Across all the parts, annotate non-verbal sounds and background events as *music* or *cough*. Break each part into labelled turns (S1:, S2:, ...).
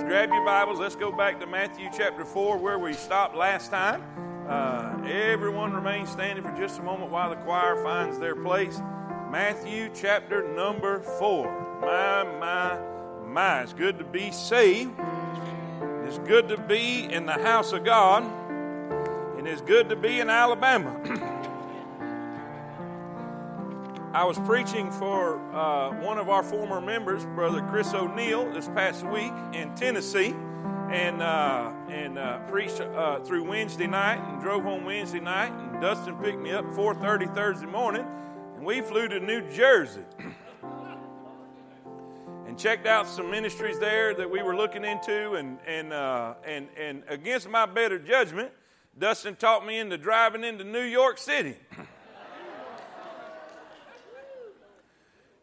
S1: Grab your Bibles. Let's go back to Matthew chapter 4 where we stopped last time. Uh, everyone remain standing for just a moment while the choir finds their place. Matthew chapter number 4. My, my, my. It's good to be saved. It's good to be in the house of God. And it's good to be in Alabama. *clears throat* I was preaching for uh, one of our former members, Brother Chris O'Neill, this past week in Tennessee, and uh, and uh, preached uh, through Wednesday night and drove home Wednesday night. And Dustin picked me up 4:30 Thursday morning, and we flew to New Jersey and checked out some ministries there that we were looking into. And and uh, and and against my better judgment, Dustin talked me into driving into New York City.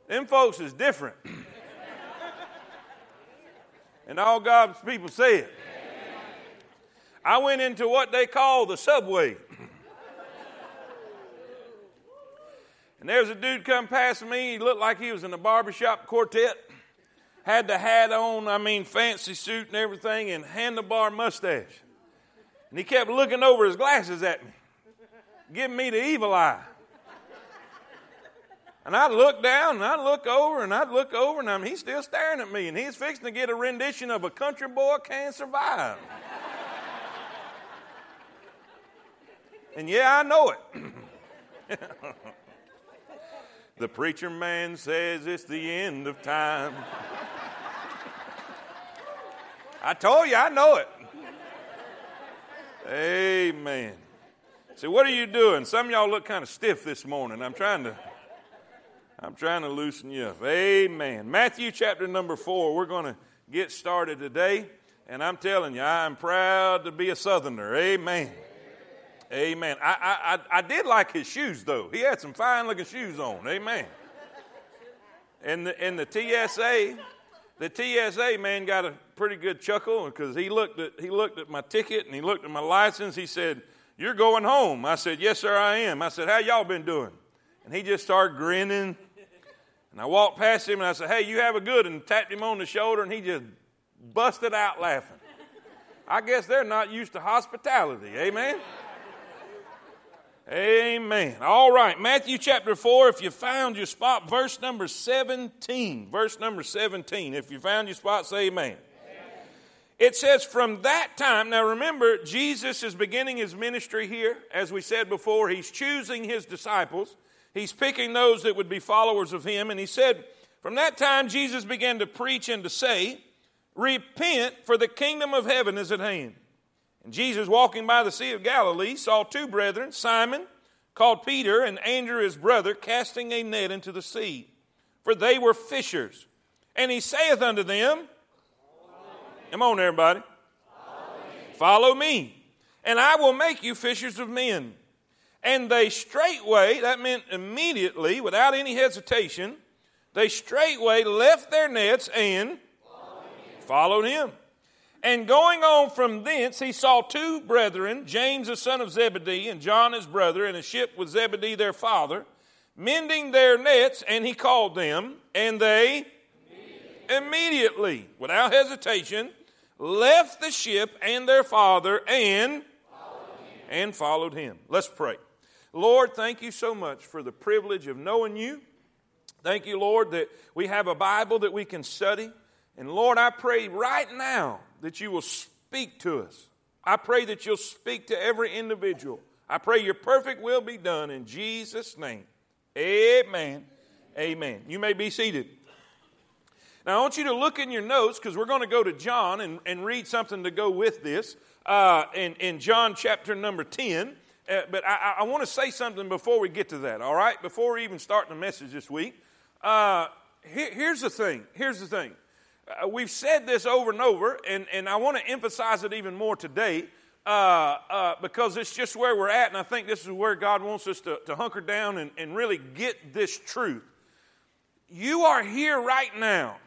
S1: Them folks is different. and all God's people say it. I went into what they call the subway. and there's a dude come past me. He looked like he was in a barbershop quartet. Had the hat on, I mean, fancy suit and everything, and handlebar mustache. And he kept looking over his glasses at me, giving me the evil eye. And I'd look down and I'd look over and I'd look over and I mean, he's still staring at me and he's fixing to get a rendition of A Country Boy Can't Survive. and yeah, I know it. *laughs* the preacher man says it's the end of time. I told you, I know it. Amen. So, what are you doing? Some of y'all look kind of stiff this morning. I'm trying to. I'm trying to loosen you up. Amen. Matthew chapter number four. We're going to get started today. And I'm telling you, I'm proud to be a Southerner. Amen. Amen. I, I, I did like his shoes, though. He had some fine looking shoes on. Amen. And the, and the TSA, the TSA man got a pretty good chuckle because he looked at he looked at my ticket and he looked at my license. He said, "You're going home." I said, "Yes, sir, I am." I said, "How y'all been doing?" And he just started grinning. And I walked past him and I said, Hey, you have a good, and tapped him on the shoulder, and he just busted out laughing. I guess they're not used to hospitality. Amen. Amen. All right, Matthew chapter 4, if you found your spot, verse number 17. Verse number 17. If you found your spot, say amen. amen. It says, From that time, now remember, Jesus is beginning his ministry here. As we said before, he's choosing his disciples. He's picking those that would be followers of him. And he said, From that time, Jesus began to preach and to say, Repent, for the kingdom of heaven is at hand. And Jesus, walking by the Sea of Galilee, saw two brethren, Simon, called Peter, and Andrew his brother, casting a net into the sea, for they were fishers. And he saith unto them, Come on, everybody. Follow me. Follow me, and I will make you fishers of men. And they straightway, that meant immediately, without any hesitation, they straightway left their nets and followed him. And going on from thence, he saw two brethren, James the son of Zebedee and John his brother, in a ship with Zebedee their father, mending their nets, and he called them, and they immediately, immediately without hesitation, left the ship and their father and followed and followed him. Let's pray. Lord, thank you so much for the privilege of knowing you. Thank you, Lord, that we have a Bible that we can study. And Lord, I pray right now that you will speak to us. I pray that you'll speak to every individual. I pray your perfect will be done in Jesus' name. Amen. Amen. You may be seated. Now, I want you to look in your notes because we're going to go to John and, and read something to go with this uh, in, in John chapter number 10. Uh, but I, I want to say something before we get to that, all right? Before we even start the message this week. Uh, here, here's the thing. Here's the thing. Uh, we've said this over and over, and, and I want to emphasize it even more today uh, uh, because it's just where we're at, and I think this is where God wants us to, to hunker down and, and really get this truth. You are here right now.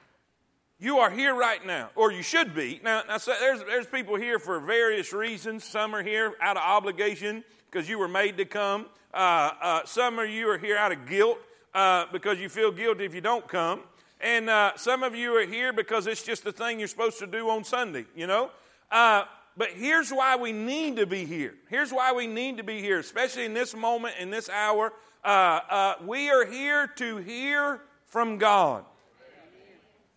S1: You are here right now, or you should be. Now, now there's, there's people here for various reasons. Some are here out of obligation because you were made to come. Uh, uh, some of you are here out of guilt uh, because you feel guilty if you don't come. and uh, some of you are here because it's just the thing you're supposed to do on Sunday, you know? Uh, but here's why we need to be here. Here's why we need to be here, especially in this moment, in this hour. Uh, we are here to hear from God.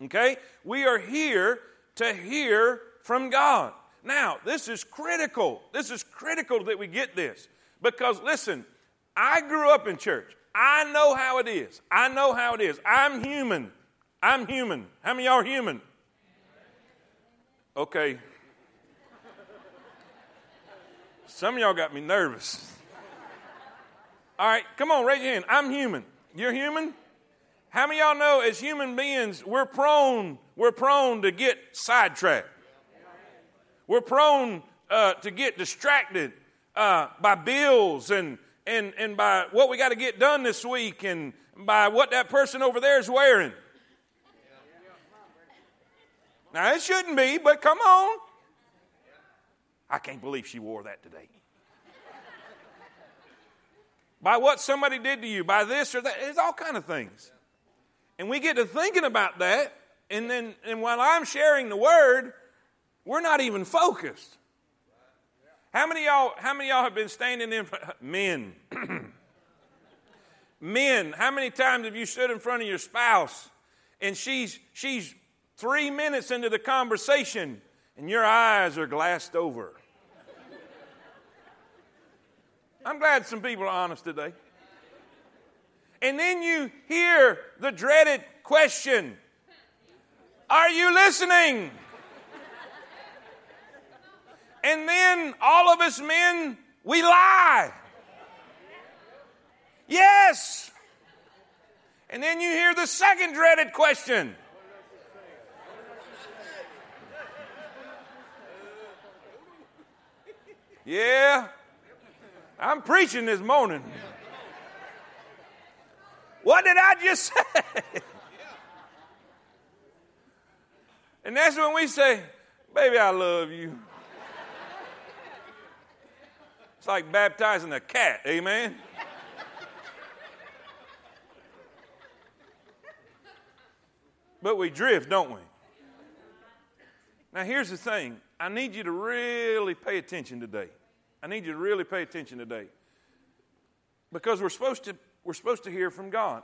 S1: Okay? We are here to hear from God. Now, this is critical. This is critical that we get this. Because, listen, I grew up in church. I know how it is. I know how it is. I'm human. I'm human. How many y'all are human? Okay. Some of y'all got me nervous. All right, come on, raise your hand. I'm human. You're human? How many y'all know as human beings, we're prone, we're prone to get sidetracked. We're prone uh, to get distracted uh, by bills and, and, and by what we got to get done this week and by what that person over there is wearing. Now, it shouldn't be, but come on. I can't believe she wore that today. by what somebody did to you, by this or that, it's all kind of things. And we get to thinking about that, and then and while I'm sharing the word, we're not even focused. How many y'all, how many y'all have been standing in front, *laughs* men? *clears throat* men, how many times have you stood in front of your spouse and she's she's three minutes into the conversation and your eyes are glassed over? *laughs* I'm glad some people are honest today. And then you hear the dreaded question Are you listening? And then all of us men, we lie. Yes. And then you hear the second dreaded question. Yeah, I'm preaching this morning. What did I just *laughs* say? And that's when we say, Baby, I love you. It's like baptizing a cat, amen? but we drift, don't we? Now, here's the thing I need you to really pay attention today. I need you to really pay attention today. Because we're supposed to, we're supposed to hear from God.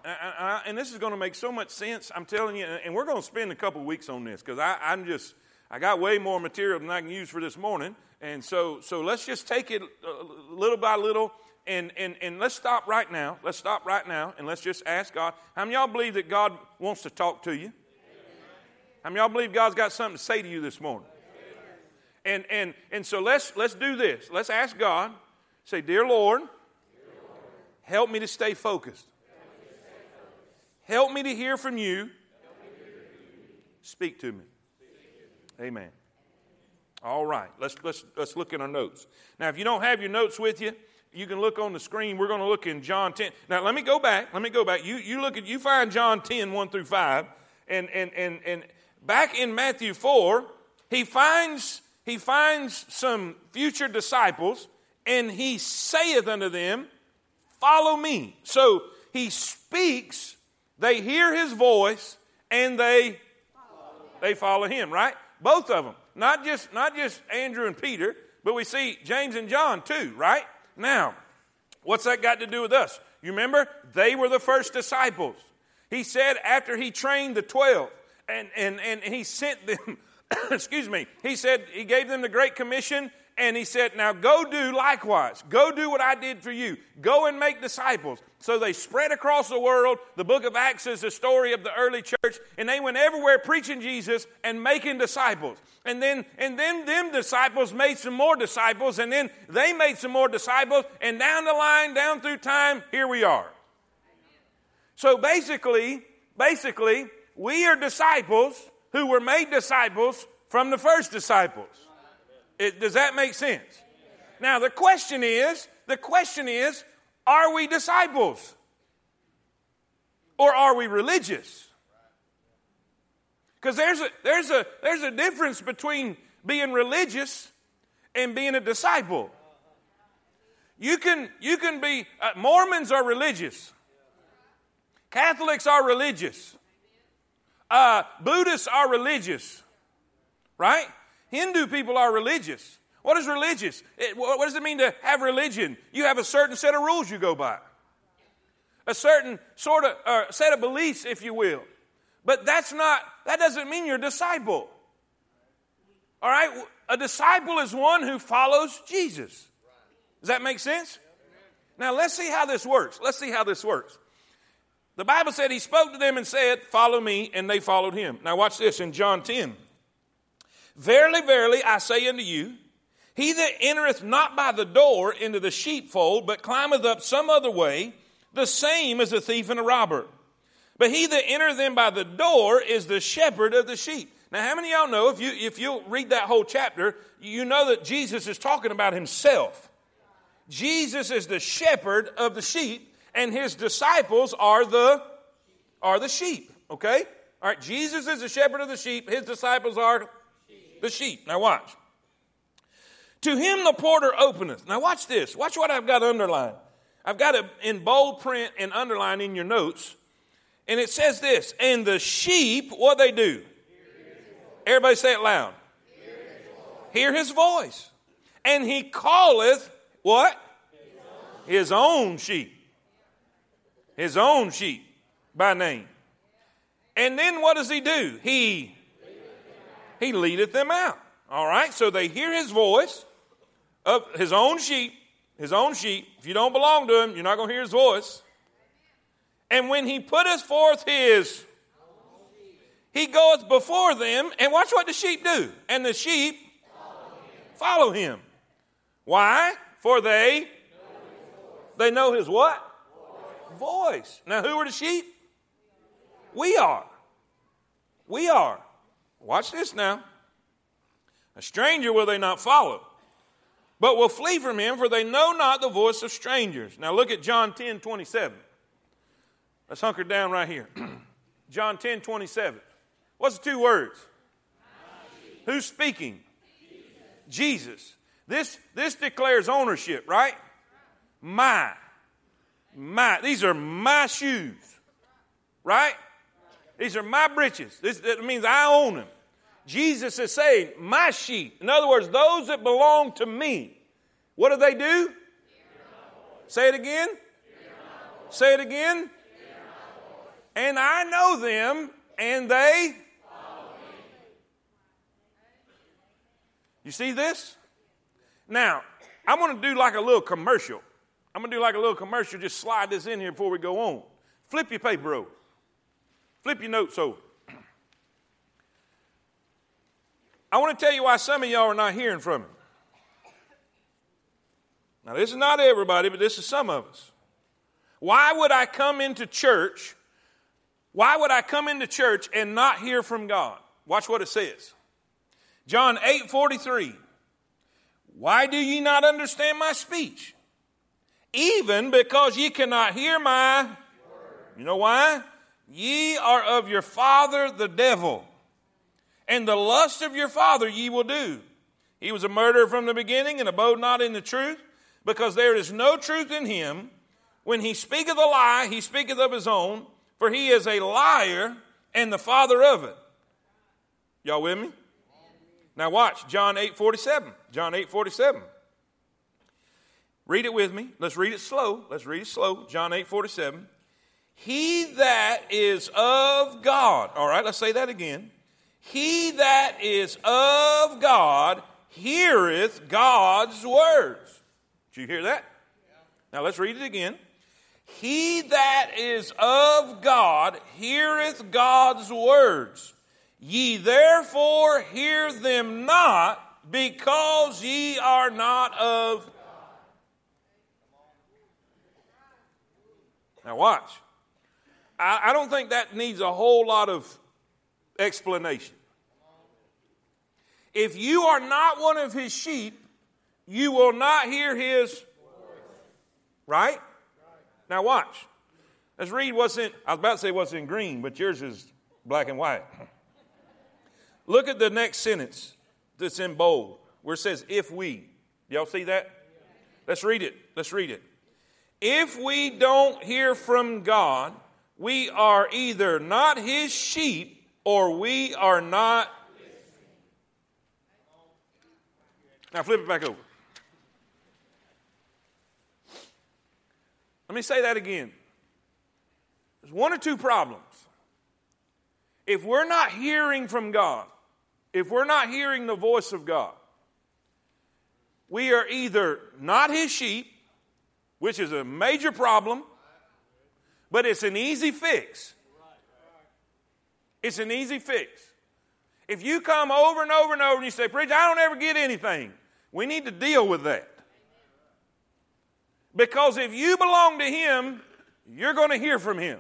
S1: and this is going to make so much sense, I'm telling you. And we're going to spend a couple weeks on this because I'm just, I got way more material than I can use for this morning. And so, so let's just take it uh, little by little and, and, and let's stop right now. Let's stop right now and let's just ask God. How many y'all believe that God wants to talk to you? How many y'all believe God's got something to say to you this morning? And, and, and so let's, let's do this. Let's ask God. Say, Dear Lord, help me to stay focused. Help me to hear from you. Speak to me. Amen. All right, let's, let's, let's look in our notes. Now, if you don't have your notes with you, you can look on the screen. We're going to look in John 10. Now, let me go back. Let me go back. You, you look at, you find John 10, 1 through 5. And, and, and, and back in Matthew 4, he finds, he finds some future disciples, and he saith unto them, Follow me. So he speaks, they hear his voice, and they, they follow him, right? Both of them. Not just, not just Andrew and Peter, but we see James and John too, right? Now, what's that got to do with us? You remember? They were the first disciples. He said after he trained the 12 and, and, and he sent them, *coughs* excuse me, he said he gave them the Great Commission and he said, Now go do likewise. Go do what I did for you. Go and make disciples. So they spread across the world. The book of Acts is the story of the early church, and they went everywhere preaching Jesus and making disciples. And then, and then them disciples made some more disciples, and then they made some more disciples, and down the line, down through time, here we are. So basically, basically, we are disciples who were made disciples from the first disciples. It, does that make sense? Now the question is, the question is, are we disciples? Or are we religious? Because there's a, there's, a, there's a difference between being religious and being a disciple. You can, you can be, uh, Mormons are religious, Catholics are religious, Uh, Buddhists are religious, right? Hindu people are religious. What is religious? It, what does it mean to have religion? You have a certain set of rules you go by, a certain sort of uh, set of beliefs, if you will. But that's not, that doesn't mean you're a disciple. All right? A disciple is one who follows Jesus. Does that make sense? Now let's see how this works. Let's see how this works. The Bible said he spoke to them and said, Follow me, and they followed him. Now watch this in John 10. Verily, verily, I say unto you, he that entereth not by the door into the sheepfold, but climbeth up some other way, the same is a thief and a robber. But he that entereth in by the door is the shepherd of the sheep. Now, how many of y'all know if you if you read that whole chapter, you know that Jesus is talking about himself. Jesus is the shepherd of the sheep, and his disciples are the are the sheep. Okay? All right, Jesus is the shepherd of the sheep, his disciples are the sheep. Now watch. To him the porter openeth. Now watch this. Watch what I've got underlined. I've got it in bold print and underlined in your notes. And it says this, and the sheep, what they do? Everybody say it loud. Hear his voice. And he calleth what? His own sheep. His own sheep by name. And then what does he do? He he leadeth them out. All right, so they hear his voice of his own sheep, his own sheep. If you don't belong to him, you're not going to hear his voice. And when he putteth forth his, he goeth before them, and watch what the sheep do. And the sheep follow him. Why? For they they know his what? Voice. Now who are the sheep? We are. We are. Watch this now. A stranger will they not follow, but will flee from him, for they know not the voice of strangers. Now look at John 10 27. Let's hunker down right here. *clears throat* John 10 27. What's the two words? Who's speaking? Jesus. Jesus. This, this declares ownership, right? My. My. These are my shoes, right? These are my breeches. This that means I own them. Jesus is saying, my sheep. In other words, those that belong to me. What do they do? Say it again. Say it again. And I know them, and they. You see this? Now, I'm going to do like a little commercial. I'm going to do like a little commercial. Just slide this in here before we go on. Flip your paper over. Flip your notes over. I want to tell you why some of y'all are not hearing from him. Now, this is not everybody, but this is some of us. Why would I come into church? Why would I come into church and not hear from God? Watch what it says. John 8 43. Why do ye not understand my speech? Even because ye cannot hear my. You know why? Ye are of your father the devil, and the lust of your father ye will do. He was a murderer from the beginning and abode not in the truth, because there is no truth in him. When he speaketh a lie, he speaketh of his own, for he is a liar and the father of it. Y'all with me? Now watch John 8 47. John 8 47. Read it with me. Let's read it slow. Let's read it slow. John 8 47. He that is of God, all right, let's say that again. He that is of God heareth God's words. Did you hear that? Now let's read it again. He that is of God heareth God's words. Ye therefore hear them not, because ye are not of. Now watch. I, I don't think that needs a whole lot of explanation. If you are not one of his sheep, you will not hear his right? Now watch. Let's read what's in I was about to say what's in green, but yours is black and white. *laughs* Look at the next sentence that's in bold, where it says, if we. Y'all see that? Let's read it. Let's read it. If we don't hear from God, we are either not his sheep or we are not. Now flip it back over. Let me say that again. There's one or two problems. If we're not hearing from God, if we're not hearing the voice of God, we are either not His sheep, which is a major problem, but it's an easy fix. It's an easy fix. If you come over and over and over and you say, Preacher, I don't ever get anything, we need to deal with that. Because if you belong to Him, you're going to hear from Him.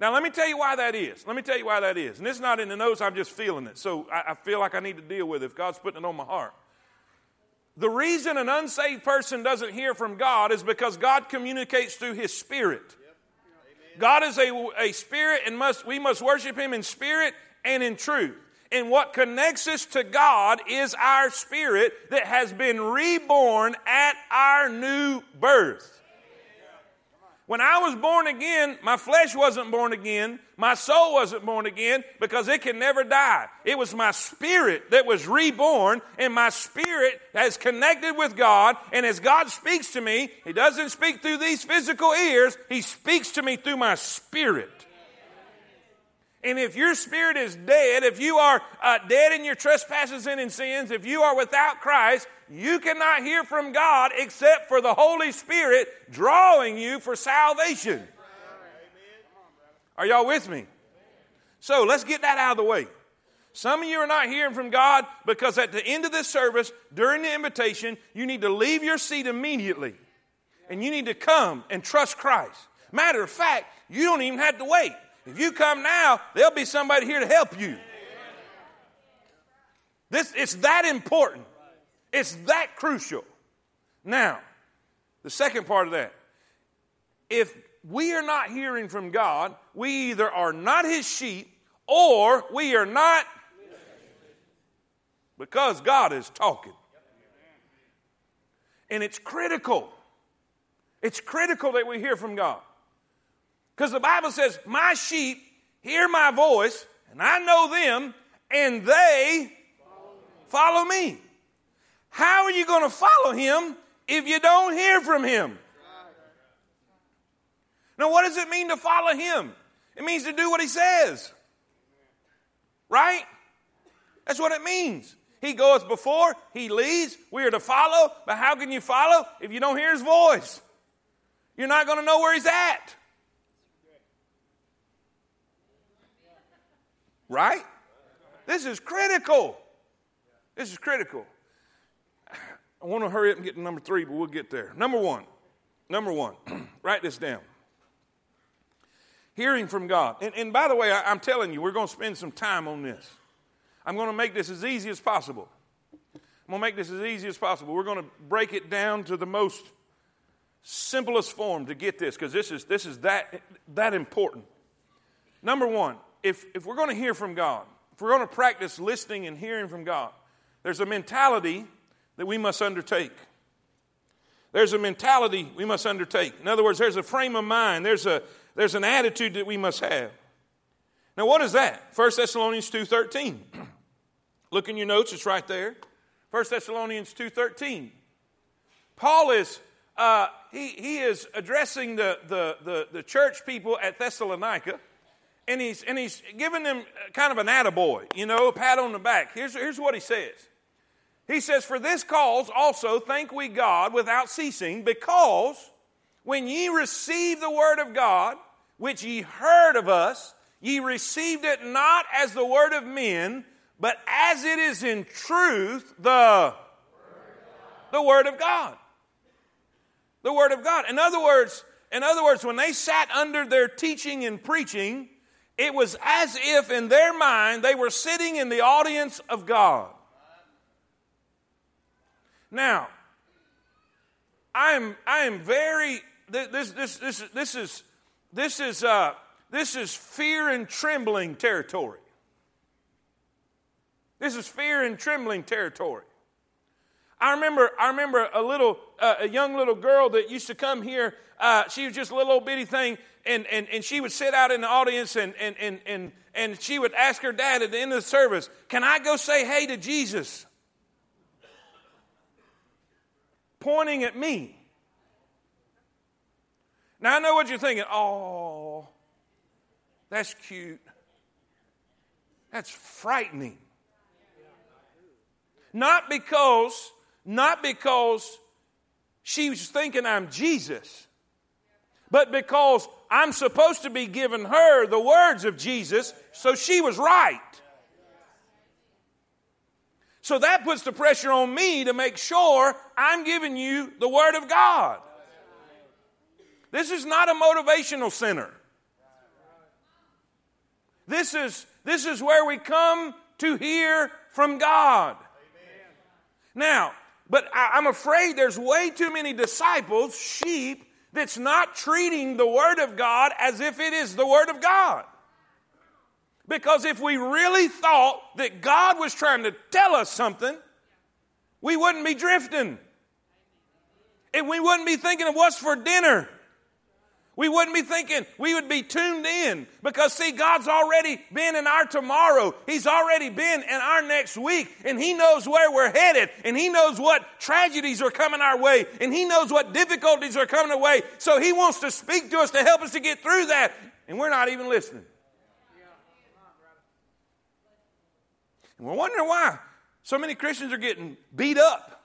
S1: Now, let me tell you why that is. Let me tell you why that is. And it's not in the notes, I'm just feeling it. So I, I feel like I need to deal with it if God's putting it on my heart. The reason an unsaved person doesn't hear from God is because God communicates through His Spirit. God is a, a spirit and must, we must worship Him in spirit and in truth. And what connects us to God is our spirit that has been reborn at our new birth. When I was born again, my flesh wasn't born again, my soul wasn't born again because it can never die. It was my spirit that was reborn, and my spirit has connected with God. And as God speaks to me, He doesn't speak through these physical ears, He speaks to me through my spirit. And if your spirit is dead, if you are uh, dead in your trespasses and in sins, if you are without Christ, you cannot hear from God except for the Holy Spirit drawing you for salvation. Are y'all with me? So let's get that out of the way. Some of you are not hearing from God because at the end of this service, during the invitation, you need to leave your seat immediately and you need to come and trust Christ. Matter of fact, you don't even have to wait. If you come now, there'll be somebody here to help you. This, it's that important. It's that crucial. Now, the second part of that. If we are not hearing from God, we either are not His sheep or we are not because God is talking. And it's critical. It's critical that we hear from God. Because the Bible says, My sheep hear my voice, and I know them, and they follow me. How are you going to follow him if you don't hear from him? Now, what does it mean to follow him? It means to do what he says. Right? That's what it means. He goeth before, he leads, we are to follow, but how can you follow if you don't hear his voice? You're not going to know where he's at. Right? This is critical. This is critical. I want to hurry up and get to number three, but we'll get there. Number one. Number one. *clears throat* Write this down. Hearing from God. And, and by the way, I, I'm telling you, we're going to spend some time on this. I'm going to make this as easy as possible. I'm going to make this as easy as possible. We're going to break it down to the most simplest form to get this because this is, this is that, that important. Number one, if, if we're going to hear from God, if we're going to practice listening and hearing from God, there's a mentality that we must undertake. There's a mentality we must undertake. In other words, there's a frame of mind, there's, a, there's an attitude that we must have. Now, what is that? 1 Thessalonians 2.13. *clears throat* Look in your notes, it's right there. 1 Thessalonians 2.13. Paul is, uh, he, he is addressing the, the, the, the church people at Thessalonica and he's, and he's giving them kind of an attaboy, you know, a pat on the back. Here's, here's what he says. He says, For this cause also thank we God without ceasing, because when ye received the word of God, which ye heard of us, ye received it not as the word of men, but as it is in truth the, the word of God. The word of God. In other words, in other words, when they sat under their teaching and preaching, it was as if in their mind they were sitting in the audience of God. Now, I am, I am very, this, this, this, this is, this is, uh, this is fear and trembling territory. This is fear and trembling territory. I remember, I remember a little, uh, a young little girl that used to come here. Uh, she was just a little old bitty thing, and, and, and she would sit out in the audience and, and, and, and, and she would ask her dad at the end of the service, Can I go say hey to Jesus? Pointing at me. Now I know what you're thinking. Oh, that's cute. That's frightening. Not because, not because she was thinking I'm Jesus, but because I'm supposed to be giving her the words of Jesus, so she was right. So that puts the pressure on me to make sure I'm giving you the Word of God. This is not a motivational center. This is, this is where we come to hear from God. Now, but I, am afraid there's way too many disciples, sheep, that's not treating the Word of God as if it is the Word of God. Because if we really thought that God was trying to tell us something, we wouldn't be drifting. And we wouldn't be thinking of what's for dinner. We wouldn't be thinking, we would be tuned in because, see, God's already been in our tomorrow. He's already been in our next week, and He knows where we're headed, and He knows what tragedies are coming our way, and He knows what difficulties are coming our way. So He wants to speak to us to help us to get through that, and we're not even listening. And we're wondering why so many Christians are getting beat up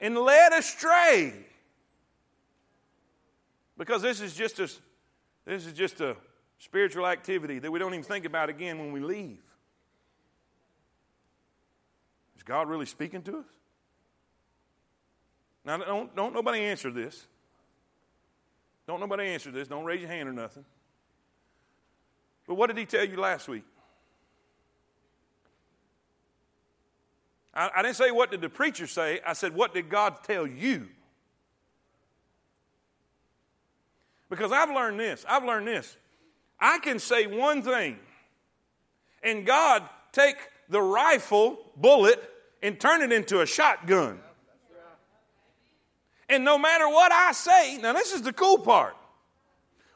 S1: and led astray because this is just a, this is just a spiritual activity that we don't even think about again when we leave. Is God really speaking to us? Now, don't, don't nobody answer this. Don't nobody answer this. Don't raise your hand or nothing. But what did he tell you last week? I, I didn't say what did the preacher say. I said, what did God tell you? Because I've learned this. I've learned this. I can say one thing, and God take the rifle bullet and turn it into a shotgun. And no matter what I say, now this is the cool part.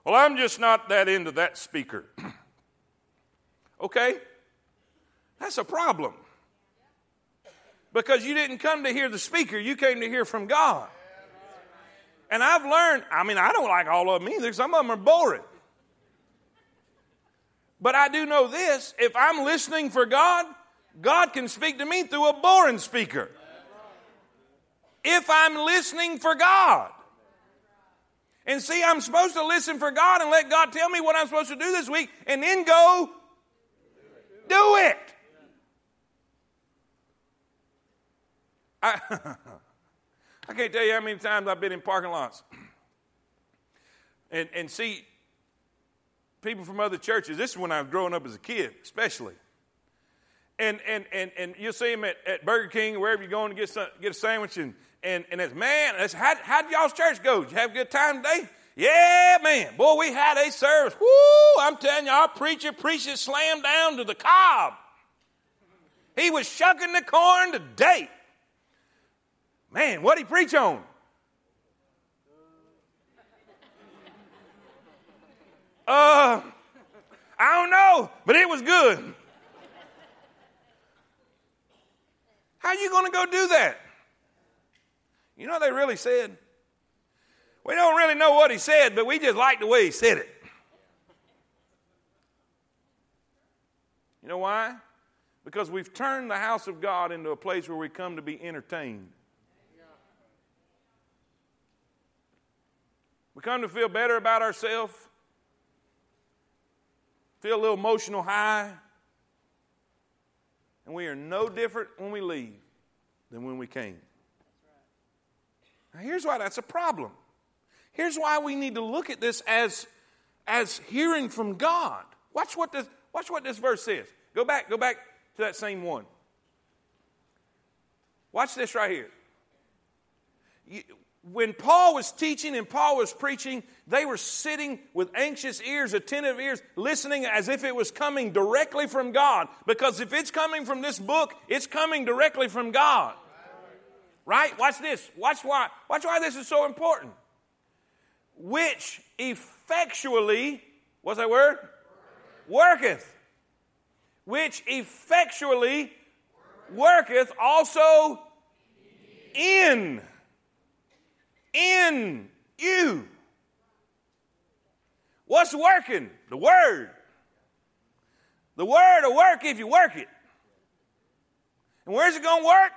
S1: Well, I'm just not that into that speaker. *clears throat* okay? That's a problem. Because you didn't come to hear the speaker, you came to hear from God. And I've learned, I mean, I don't like all of them either. Some of them are boring. But I do know this if I'm listening for God, God can speak to me through a boring speaker. If I'm listening for God. And see, I'm supposed to listen for God and let God tell me what I'm supposed to do this week and then go do it. I, *laughs* I can't tell you how many times I've been in parking lots *clears throat* and, and see people from other churches. This is when I was growing up as a kid, especially. And, and, and, and you'll see them at, at Burger King wherever you're going to get, some, get a sandwich. And, and, and it's, man, it's, how, how did y'all's church go? Did you have a good time today? Yeah, man. Boy, we had a service. Woo! I'm telling you, our preacher preached it slammed down to the cob. He was shucking the corn today. Man, what'd he preach on? Uh, I don't know, but it was good. How you going to go do that? You know they really said? We don't really know what he said, but we just like the way he said it. You know why? Because we've turned the house of God into a place where we come to be entertained. We come to feel better about ourselves, feel a little emotional high, and we are no different when we leave than when we came. Now, here's why that's a problem. Here's why we need to look at this as, as hearing from God. Watch what this, watch what this verse says. Go back, go back to that same one. Watch this right here. You, when Paul was teaching and Paul was preaching, they were sitting with anxious ears, attentive ears, listening as if it was coming directly from God. Because if it's coming from this book, it's coming directly from God. right? Watch this. Watch why. Watch why this is so important. Which effectually, what's that word? Worketh. Which effectually worketh also in. In you. What's working? The Word. The Word will work if you work it. And where's it going to work?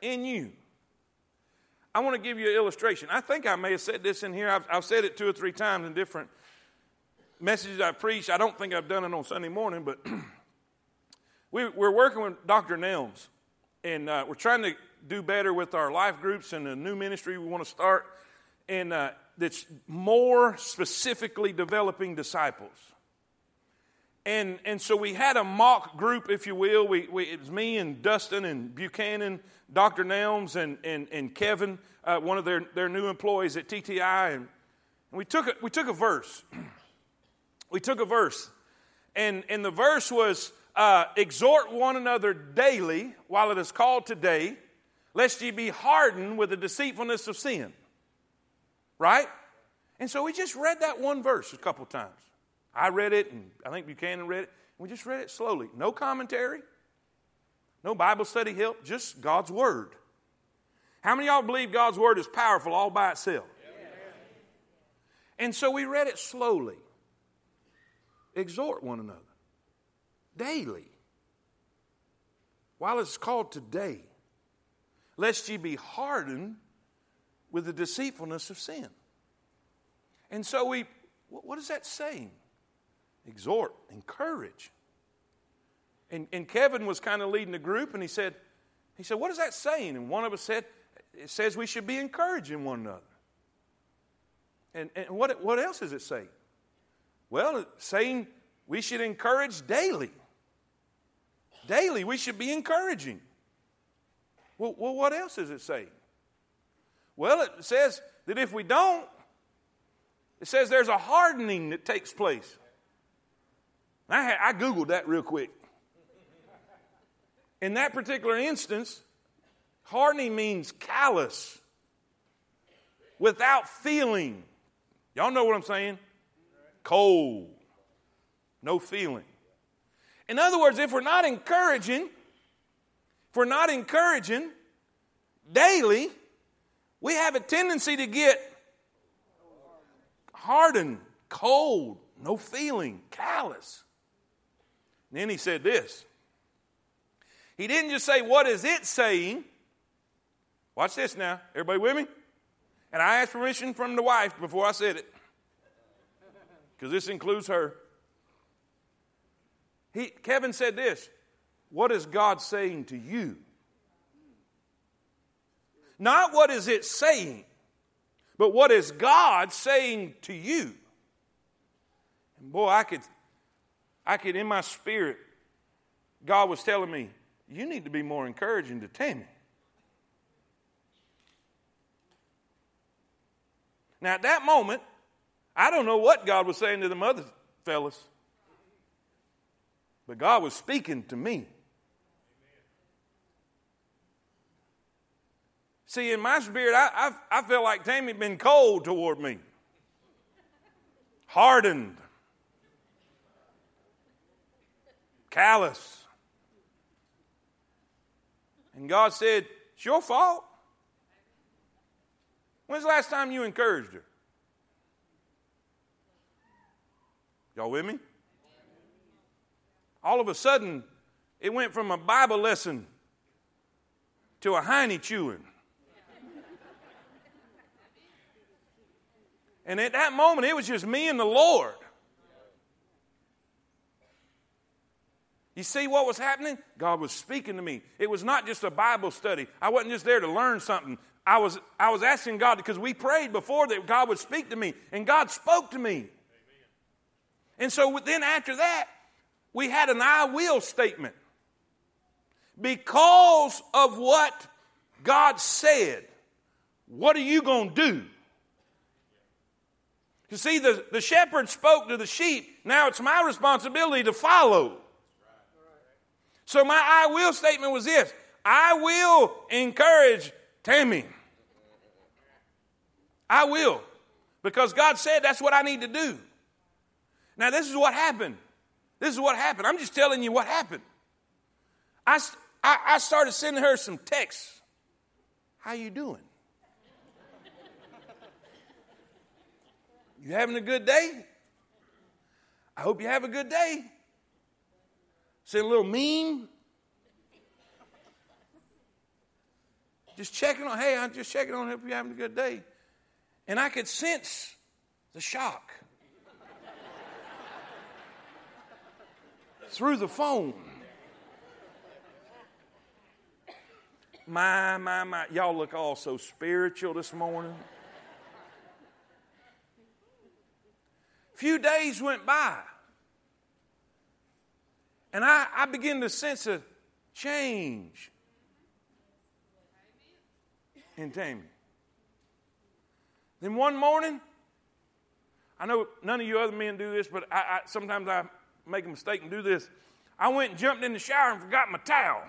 S1: In you. I want to give you an illustration. I think I may have said this in here. I've, I've said it two or three times in different messages I preached. I don't think I've done it on Sunday morning, but *clears throat* we, are working with Dr. Nelms, and uh, we're trying to do better with our life groups and the new ministry we want to start. And uh, that's more specifically developing disciples. And, and so we had a mock group, if you will. We, we, it was me and Dustin and Buchanan, Dr. Nelms, and, and, and Kevin, uh, one of their, their new employees at TTI. And, and we, took a, we took a verse. *clears throat* we took a verse. And, and the verse was uh, Exhort one another daily while it is called today, lest ye be hardened with the deceitfulness of sin right? And so we just read that one verse a couple times. I read it, and I think Buchanan read it. We just read it slowly. No commentary, no Bible study help, just God's Word. How many of y'all believe God's Word is powerful all by itself? And so we read it slowly. Exhort one another daily while it's called today, lest ye be hardened with the deceitfulness of sin. And so we, what is that saying? Exhort, encourage. And, and Kevin was kind of leading the group, and he said, he said, what is that saying? And one of us said, it says we should be encouraging one another. And, and what, what else is it saying? Well, it's saying we should encourage daily. Daily, we should be encouraging. Well, well what else is it saying? Well, it says that if we don't, it says there's a hardening that takes place. I, had, I Googled that real quick. In that particular instance, hardening means callous, without feeling. Y'all know what I'm saying? Cold, no feeling. In other words, if we're not encouraging, we're not encouraging daily, we have a tendency to get hardened, cold, no feeling, callous. And then he said this. He didn't just say, What is it saying? Watch this now. Everybody with me? And I asked permission from the wife before I said it, because this includes her. He, Kevin said this What is God saying to you? Not what is it saying, but what is God saying to you? And boy, I could, I could in my spirit, God was telling me, you need to be more encouraging to Tammy. Now, at that moment, I don't know what God was saying to the other fellas, but God was speaking to me. See, in my spirit, I, I, I feel like Tammy been cold toward me, hardened, callous. And God said, It's your fault. When's the last time you encouraged her? Y'all with me? All of a sudden, it went from a Bible lesson to a hiney chewing. And at that moment, it was just me and the Lord. You see what was happening? God was speaking to me. It was not just a Bible study. I wasn't just there to learn something. I was, I was asking God because we prayed before that God would speak to me, and God spoke to me. Amen. And so then after that, we had an I will statement. Because of what God said, what are you going to do? You see, the, the shepherd spoke to the sheep. Now it's my responsibility to follow. So my I will statement was this I will encourage Tammy. I will. Because God said that's what I need to do. Now, this is what happened. This is what happened. I'm just telling you what happened. I, I, I started sending her some texts. How you doing? You having a good day? I hope you have a good day. Send a little meme. Just checking on, hey, I'm just checking on, hope you're having a good day. And I could sense the shock through the phone. My, my, my. Y'all look all so spiritual this morning. Few days went by. And I, I began to sense a change in Tammy. Then one morning, I know none of you other men do this, but I, I, sometimes I make a mistake and do this. I went and jumped in the shower and forgot my towel.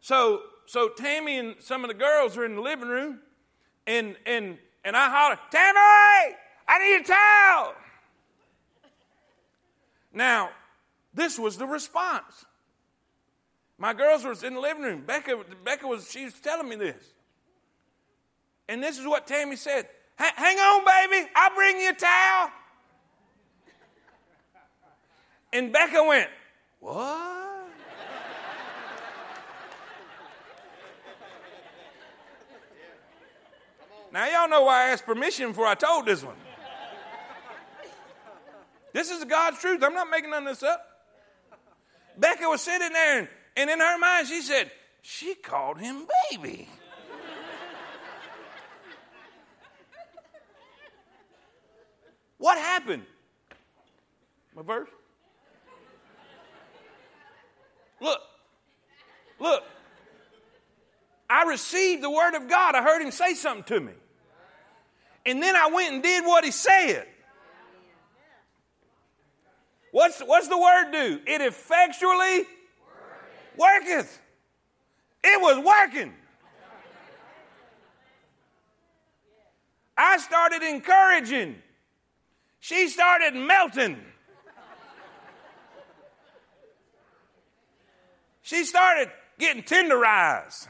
S1: So, so Tammy and some of the girls are in the living room, and and and I holler, Tammy, I need a towel. Now, this was the response. My girls was in the living room. Becca, Becca was, she was telling me this. And this is what Tammy said. Hang on, baby, I'll bring you a towel. And Becca went, What? Now, y'all know why I asked permission before I told this one. This is God's truth. I'm not making none of this up. Becca was sitting there, and, and in her mind, she said, She called him baby. what happened? My verse? Look, look. I received the word of God. I heard him say something to me. And then I went and did what he said. What's, what's the word do? It effectually worketh. It was working. I started encouraging. She started melting. She started getting tenderized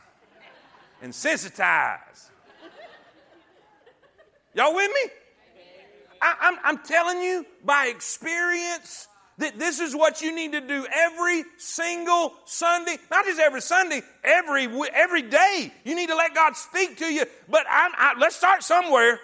S1: and sensitized. Y'all with me? I, I'm, I'm telling you by experience that this is what you need to do every single Sunday. Not just every Sunday, every, every day. You need to let God speak to you. But I'm, I, let's start somewhere.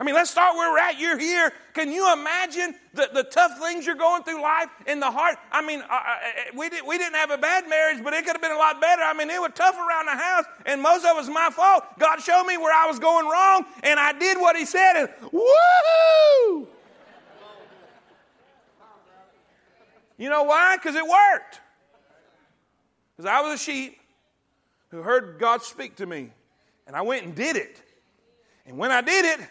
S1: I mean, let's start where we're at. You're here. Can you imagine the, the tough things you're going through life in the heart? I mean, uh, uh, uh, we, did, we didn't have a bad marriage, but it could have been a lot better. I mean, it was tough around the house, and most of it was my fault. God showed me where I was going wrong, and I did what He said, and woohoo! You know why? Because it worked. Because I was a sheep who heard God speak to me, and I went and did it. And when I did it,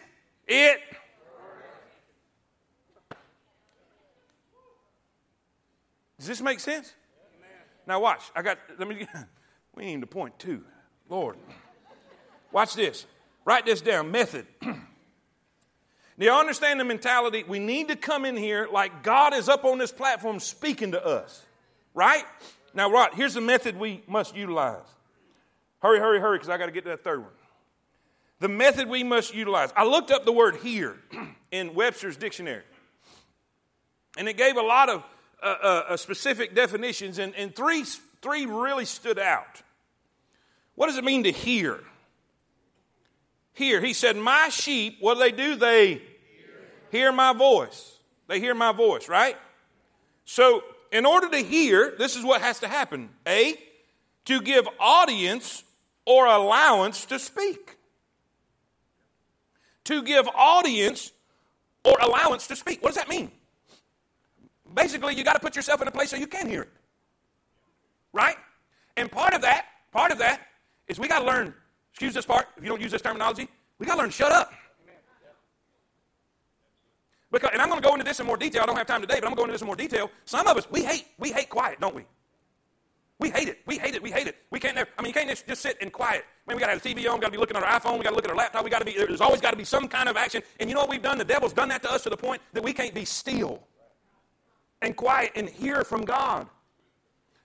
S1: it Does this make sense? Now watch. I got let me *laughs* we need to point two. Lord. Watch this. Write this down. Method. *clears throat* Do you understand the mentality? We need to come in here like God is up on this platform speaking to us. Right? Now, right, here's the method we must utilize. Hurry, hurry, hurry, because I got to get to that third one the method we must utilize. I looked up the word hear *clears throat* in Webster's dictionary, and it gave a lot of uh, uh, uh, specific definitions, and, and three, three really stood out. What does it mean to hear? Hear. He said, My sheep, what do they do? They hear. hear my voice. They hear my voice, right? So, in order to hear, this is what has to happen. A, to give audience or allowance to speak to give audience or allowance to speak. What does that mean? Basically, you got to put yourself in a place so you can hear it. Right? And part of that, part of that is we got to learn, excuse this part, if you don't use this terminology, we got to learn shut up. Because, and I'm going to go into this in more detail. I don't have time today, but I'm going to go into this in more detail. Some of us, we hate, we hate quiet, don't we? We hate it. We hate it. We hate it. We can't never, I mean, you can't just, just sit in quiet. Man, we got to have the TV on. We got to be looking at our iPhone. We got to look at our laptop. We got to be, there's always got to be some kind of action. And you know what we've done? The devil's done that to us to the point that we can't be still and quiet and hear from God.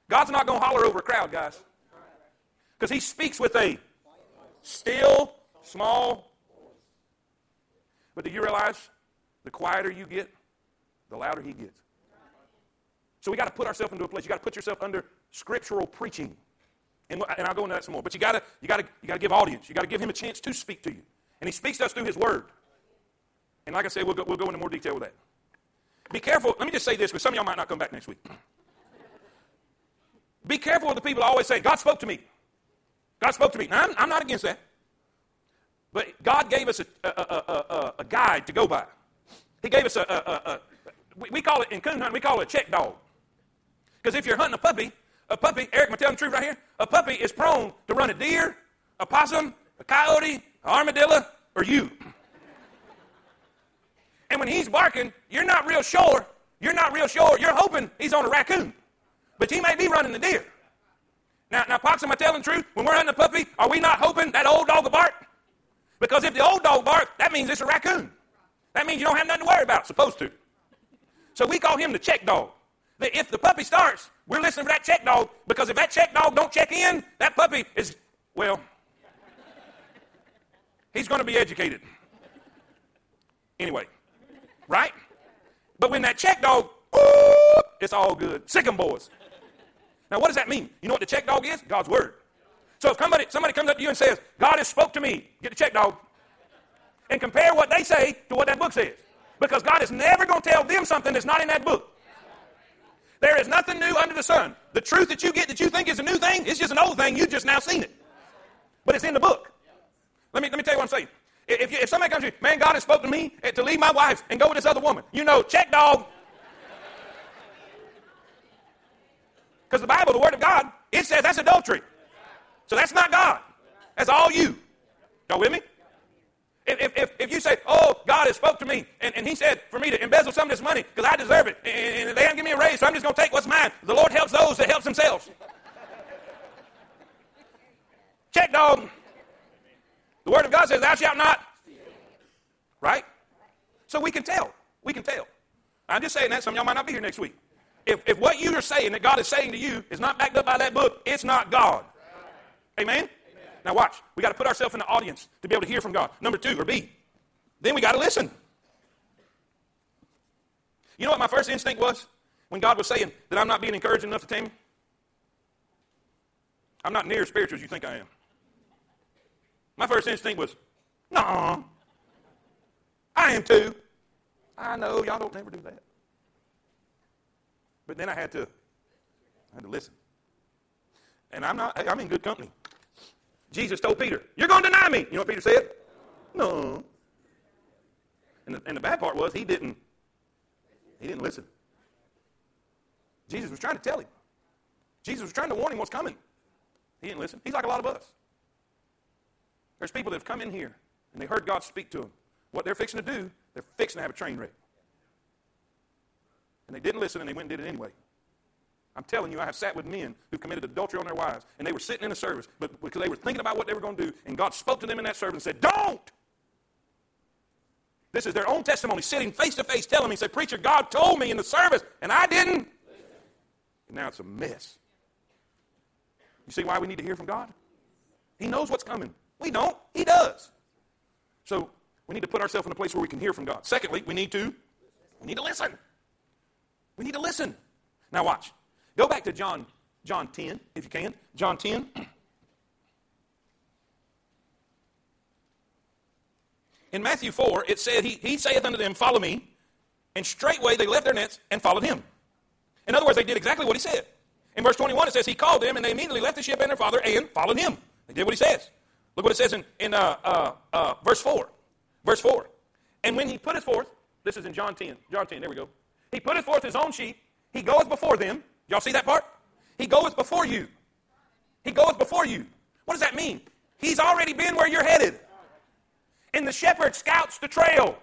S1: God's not going to holler over a crowd, guys. Because he speaks with a still, small. But do you realize the quieter you get, the louder he gets? So we got to put ourselves into a place. You got to put yourself under scriptural preaching. And, and I'll go into that some more. But you got to you got to you got to give audience. You got to give him a chance to speak to you. And he speaks to us through his word. And like I said, we'll go, we'll go into more detail with that. Be careful. Let me just say this, because some of y'all might not come back next week. Be careful with the people always say, God spoke to me. God spoke to me. Now, I'm, I'm not against that. But God gave us a, a, a, a, guide to go by. He gave us a, we call it, in coon hunting, we call it a check dog. Because if you're hunting a puppy, a puppy, Eric, am I telling the truth right here? A puppy is prone to run a deer, a possum, a coyote, an armadillo, or you. And when he's barking, you're not real sure. You're not real sure. You're hoping he's on a raccoon. But he may be running the deer. Now, now, Pops, am I telling the truth? When we're hunting a puppy, are we not hoping that old dog will bark? Because if the old dog barks, that means it's a raccoon. That means you don't have nothing to worry about, supposed to. So we call him the check dog. If the puppy starts, we're listening for that check dog because if that check dog don't check in, that puppy is, well, he's going to be educated. Anyway, right? But when that check dog, ooh, it's all good. Sick 'em boys. Now, what does that mean? You know what the check dog is? God's word. So if somebody, somebody comes up to you and says, God has spoke to me, get the check dog, and compare what they say to what that book says. Because God is never going to tell them something that's not in that book. There is nothing new under the truth that you get that you think is a new thing is just an old thing. You've just now seen it. But it's in the book. Let me, let me tell you what I'm saying. If, if somebody comes to you, man, God has spoken to me to leave my wife and go with this other woman, you know, check dog. Because the Bible, the Word of God, it says that's adultery. So that's not God. That's all you. Y'all with me? If, if, if you say, oh, God has spoke to me, and, and he said for me to embezzle some of this money because I deserve it, and, and they haven't given me a raise, so I'm just going to take what's mine. The Lord helps those that helps themselves. Check, dog. The Word of God says, thou shalt not. Right? So we can tell. We can tell. I'm just saying that. Some of y'all might not be here next week. If, if what you are saying that God is saying to you is not backed up by that book, it's not God. Amen? Now watch. We got to put ourselves in the audience to be able to hear from God. Number two, or B. Then we got to listen. You know what my first instinct was when God was saying that I'm not being encouraging enough to Tammy? I'm not near as spiritual as you think I am. My first instinct was, no, I am too. I know y'all don't never do that. But then I had to, I had to listen. And I'm not, I'm in good company. Jesus told Peter, You're going to deny me. You know what Peter said? No. And the, and the bad part was he didn't, he didn't listen. Jesus was trying to tell him. Jesus was trying to warn him what's coming. He didn't listen. He's like a lot of us. There's people that have come in here and they heard God speak to them. What they're fixing to do, they're fixing to have a train wreck. And they didn't listen and they went and did it anyway. I'm telling you, I have sat with men who committed adultery on their wives, and they were sitting in a service, but because they were thinking about what they were going to do, and God spoke to them in that service and said, Don't! This is their own testimony, sitting face to face, telling me, say, Preacher, God told me in the service, and I didn't. And now it's a mess. You see why we need to hear from God? He knows what's coming. We don't. He does. So we need to put ourselves in a place where we can hear from God. Secondly, we need to we need to listen. We need to listen. Now watch. Go back to John, John 10, if you can. John 10. In Matthew 4, it said, He, he saith unto them, Follow me. And straightway they left their nets and followed him. In other words, they did exactly what he said. In verse 21, it says, He called them, and they immediately left the ship and their father and followed him. They did what he says. Look what it says in, in uh, uh, uh, verse 4. Verse 4. And when he putteth forth, this is in John 10. John 10, there we go. He putteth forth his own sheep. He goeth before them Y'all see that part? He goeth before you. He goeth before you. What does that mean? He's already been where you're headed. And the shepherd scouts the trail.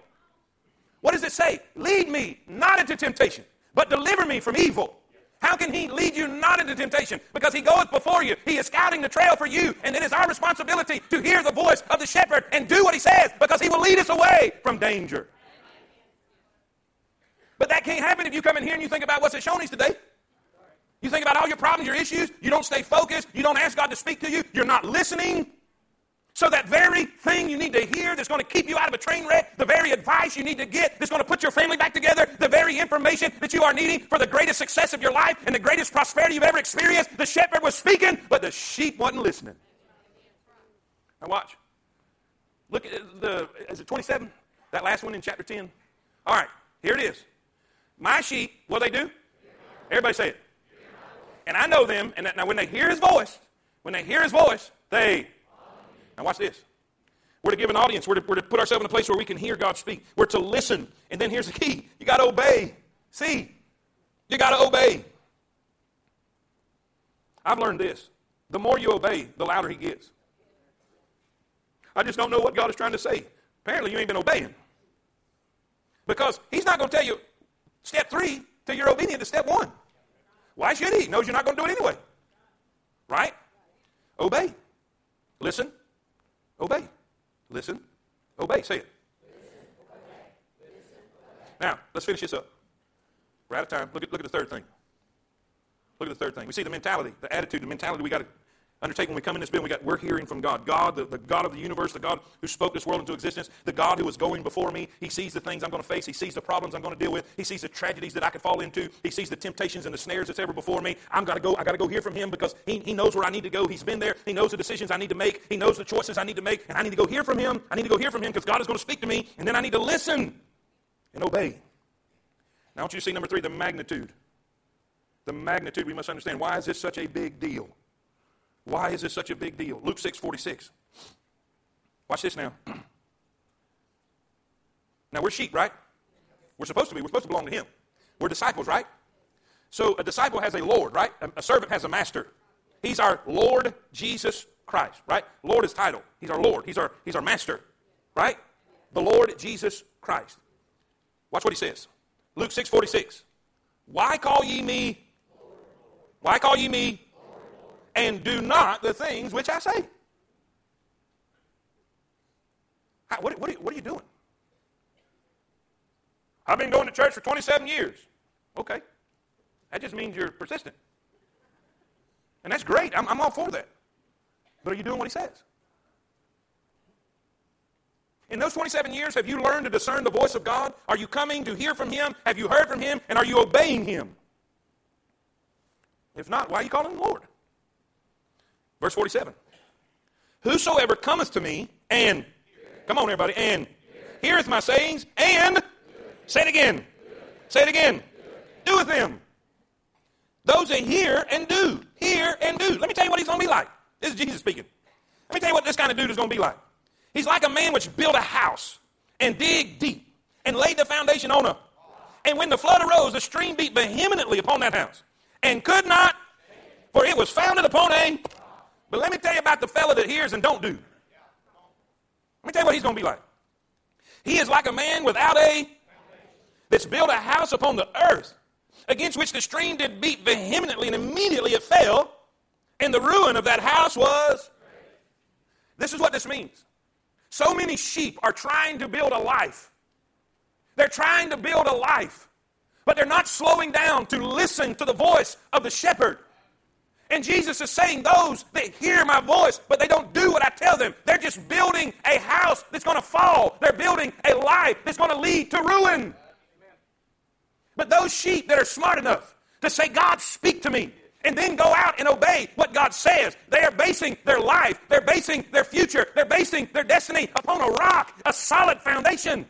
S1: What does it say? Lead me not into temptation, but deliver me from evil. How can he lead you not into temptation? Because he goeth before you. He is scouting the trail for you. And it is our responsibility to hear the voice of the shepherd and do what he says because he will lead us away from danger. But that can't happen if you come in here and you think about what's at Shoney's today. You think about all your problems, your issues. You don't stay focused. You don't ask God to speak to you. You're not listening. So, that very thing you need to hear that's going to keep you out of a train wreck, the very advice you need to get that's going to put your family back together, the very information that you are needing for the greatest success of your life and the greatest prosperity you've ever experienced, the shepherd was speaking, but the sheep wasn't listening. Now, watch. Look at the, is it 27? That last one in chapter 10? All right, here it is. My sheep, what do they do? Everybody say it. And I know them, and now when they hear his voice, when they hear his voice, they now, watch this. We're to give an audience. We're to, we're to put ourselves in a place where we can hear God speak. We're to listen. And then here's the key you got to obey. See, you got to obey. I've learned this. The more you obey, the louder he gets. I just don't know what God is trying to say. Apparently, you ain't been obeying. Because he's not going to tell you step three till you're obedient to step one. Why should he? Knows you're not going to do it anyway. Right? Obey. Listen. Obey. Listen. Obey. Say it. Now, let's finish this up. We're out of time. Look at, look at the third thing. Look at the third thing. We see the mentality, the attitude, the mentality we got to undertake when we come in this building. We got, we're hearing from God. God, the, the God of the universe, the God who spoke this world into existence, the God who is going before me. He sees the things I'm going to face. He sees the problems I'm going to deal with. He sees the tragedies that I could fall into. He sees the temptations and the snares that's ever before me. I'm got to go. I got to go hear from Him because he, he knows where I need to go. He's been there. He knows the decisions I need to make. He knows the choices I need to make, and I need to go hear from Him. I need to go hear from Him because God is going to speak to me, and then I need to listen and obey. Now, I want you to see number three, the magnitude. The magnitude we must understand. Why is this such a big deal? Why is this such a big deal? Luke 6 46. Watch this now. *clears throat* Now, we're sheep, right? We're supposed to be. We're supposed to belong to Him. We're disciples, right? So, a disciple has a Lord, right? A, servant has a master. He's our Lord Jesus Christ, right? Lord is title. He's our Lord. He's our, he's our master, right? The Lord Jesus Christ. Watch what he says. Luke 6 46. Why call ye me? Why call ye me and do not the things which I say. How, what, what, are you, what are you doing? I've been going to church for 27 years. Okay. That just means you're persistent. And that's great. I'm, I'm all for that. But are you doing what he says? In those 27 years, have you learned to discern the voice of God? Are you coming to hear from Him? Have you heard from Him? And are you obeying Him? If not, why are you calling Him Lord? Verse 47. Whosoever cometh to me and, come on everybody, and heareth my sayings and, say it again, say it again, doeth them. Those that hear and do, hear and do. Let me tell you what he's going to be like. This is Jesus speaking. Let me tell you what this kind of dude is going to be like. He's like a man which built a house and dig deep and laid the foundation on a. And when the flood arose, the stream beat vehemently upon that house and could not, for it was founded upon a but let me tell you about the fella that hears and don't do. Let me tell you what he's going to be like. He is like a man without a that's built a house upon the earth, against which the stream did beat vehemently, and immediately it fell, and the ruin of that house was. This is what this means. So many sheep are trying to build a life. They're trying to build a life, but they're not slowing down to listen to the voice of the shepherd. And Jesus is saying, Those that hear my voice, but they don't do what I tell them, they're just building a house that's going to fall. They're building a life that's going to lead to ruin. But those sheep that are smart enough to say, God, speak to me, and then go out and obey what God says, they are basing their life, they're basing their future, they're basing their destiny upon a rock, a solid foundation.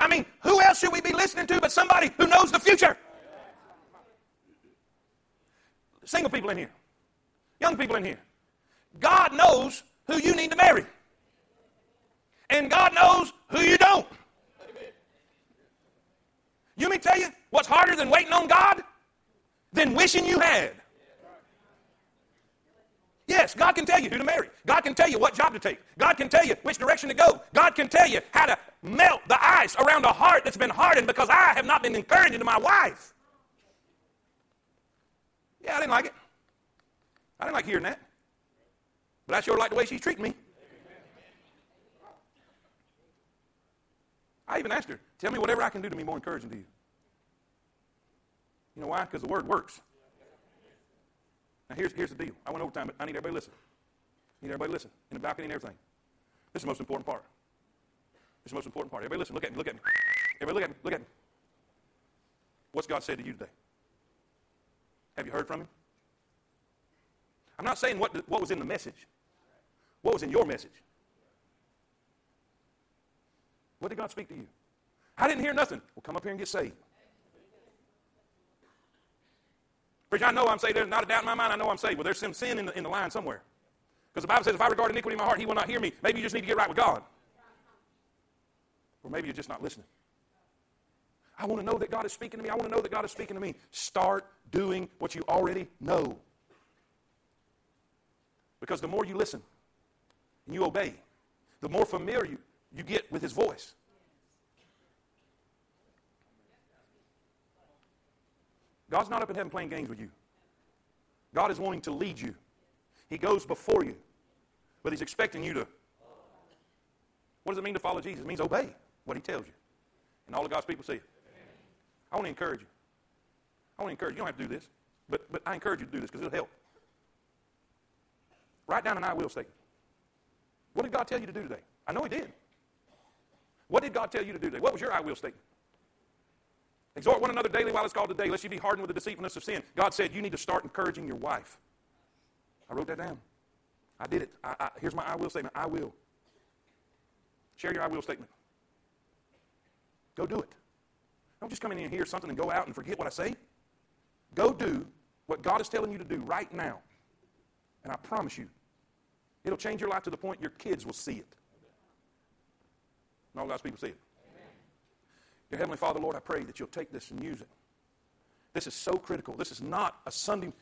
S1: I mean, who else should we be listening to but somebody who knows the future? Single people in here, young people in here. God knows who you need to marry. And God knows who you don't. You may tell you what's harder than waiting on God? Than wishing you had. Yes, God can tell you who to marry. God can tell you what job to take. God can tell you which direction to go. God can tell you how to melt the ice around a heart that's been hardened because I have not been encouraging to my wife. Yeah, I didn't like it. I didn't like hearing that. But I sure like the way she's treating me. I even asked her, tell me whatever I can do to be more encouraging to you. You know why? Because the word works. Now, here's, here's the deal. I went overtime, but I need everybody to listen. I need everybody to listen. In the balcony and everything. This is the most important part. This is the most important part. Everybody listen. Look at me. Look at me. Everybody look at me. Look at me. What's God said to you today? Have you heard from him? I'm not saying what, what was in the message. What was in your message? What did God speak to you? I didn't hear nothing. Well, come up here and get saved. Preacher, I know I'm saved. There's not a doubt in my mind. I know I'm saved. Well, there's some sin in the, in the line somewhere. Because the Bible says, if I regard iniquity in my heart, he will not hear me. Maybe you just need to get right with God. Or maybe you're just not listening. I want to know that God is speaking to me. I want to know that God is speaking to me. Start doing what you already know. Because the more you listen and you obey, the more familiar you, you get with His voice. God's not up in heaven playing games with you. God is wanting to lead you. He goes before you, but He's expecting you to. What does it mean to follow Jesus? It means obey what He tells you. And all of God's people see it. I want to encourage you. I want to encourage you. You don't have to do this, but, but I encourage you to do this because it'll help. Write down an I will statement. What did God tell you to do today? I know He did. What did God tell you to do today? What was your I will statement? Exhort one another daily while it's called today, lest you be hardened with the deceitfulness of sin. God said you need to start encouraging your wife. I wrote that down. I did it. I, I, here's my I will statement. I will. Share your I will statement. Go do it. Don't just come in here and hear something and go out and forget what I say. Go do what God is telling you to do right now. And I promise you, it'll change your life to the point your kids will see it. And all God's people see it. Your Heavenly Father, Lord, I pray that you'll take this and use it. This is so critical. This is not a Sunday